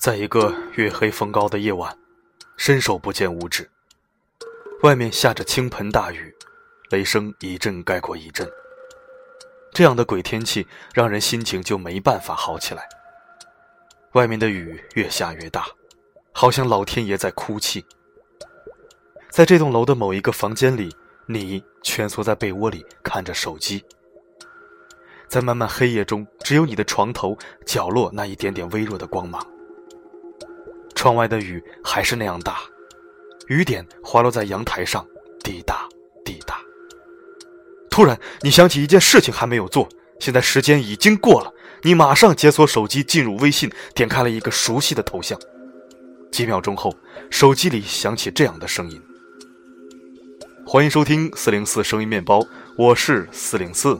在一个月黑风高的夜晚，伸手不见五指。外面下着倾盆大雨，雷声一阵盖过一阵。这样的鬼天气，让人心情就没办法好起来。外面的雨越下越大，好像老天爷在哭泣。在这栋楼的某一个房间里，你蜷缩在被窝里看着手机。在漫漫黑夜中，只有你的床头角落那一点点微弱的光芒。窗外的雨还是那样大，雨点滑落在阳台上，滴答滴答。突然，你想起一件事情还没有做，现在时间已经过了。你马上解锁手机，进入微信，点开了一个熟悉的头像。几秒钟后，手机里响起这样的声音：“欢迎收听四零四声音面包，我是四零四。”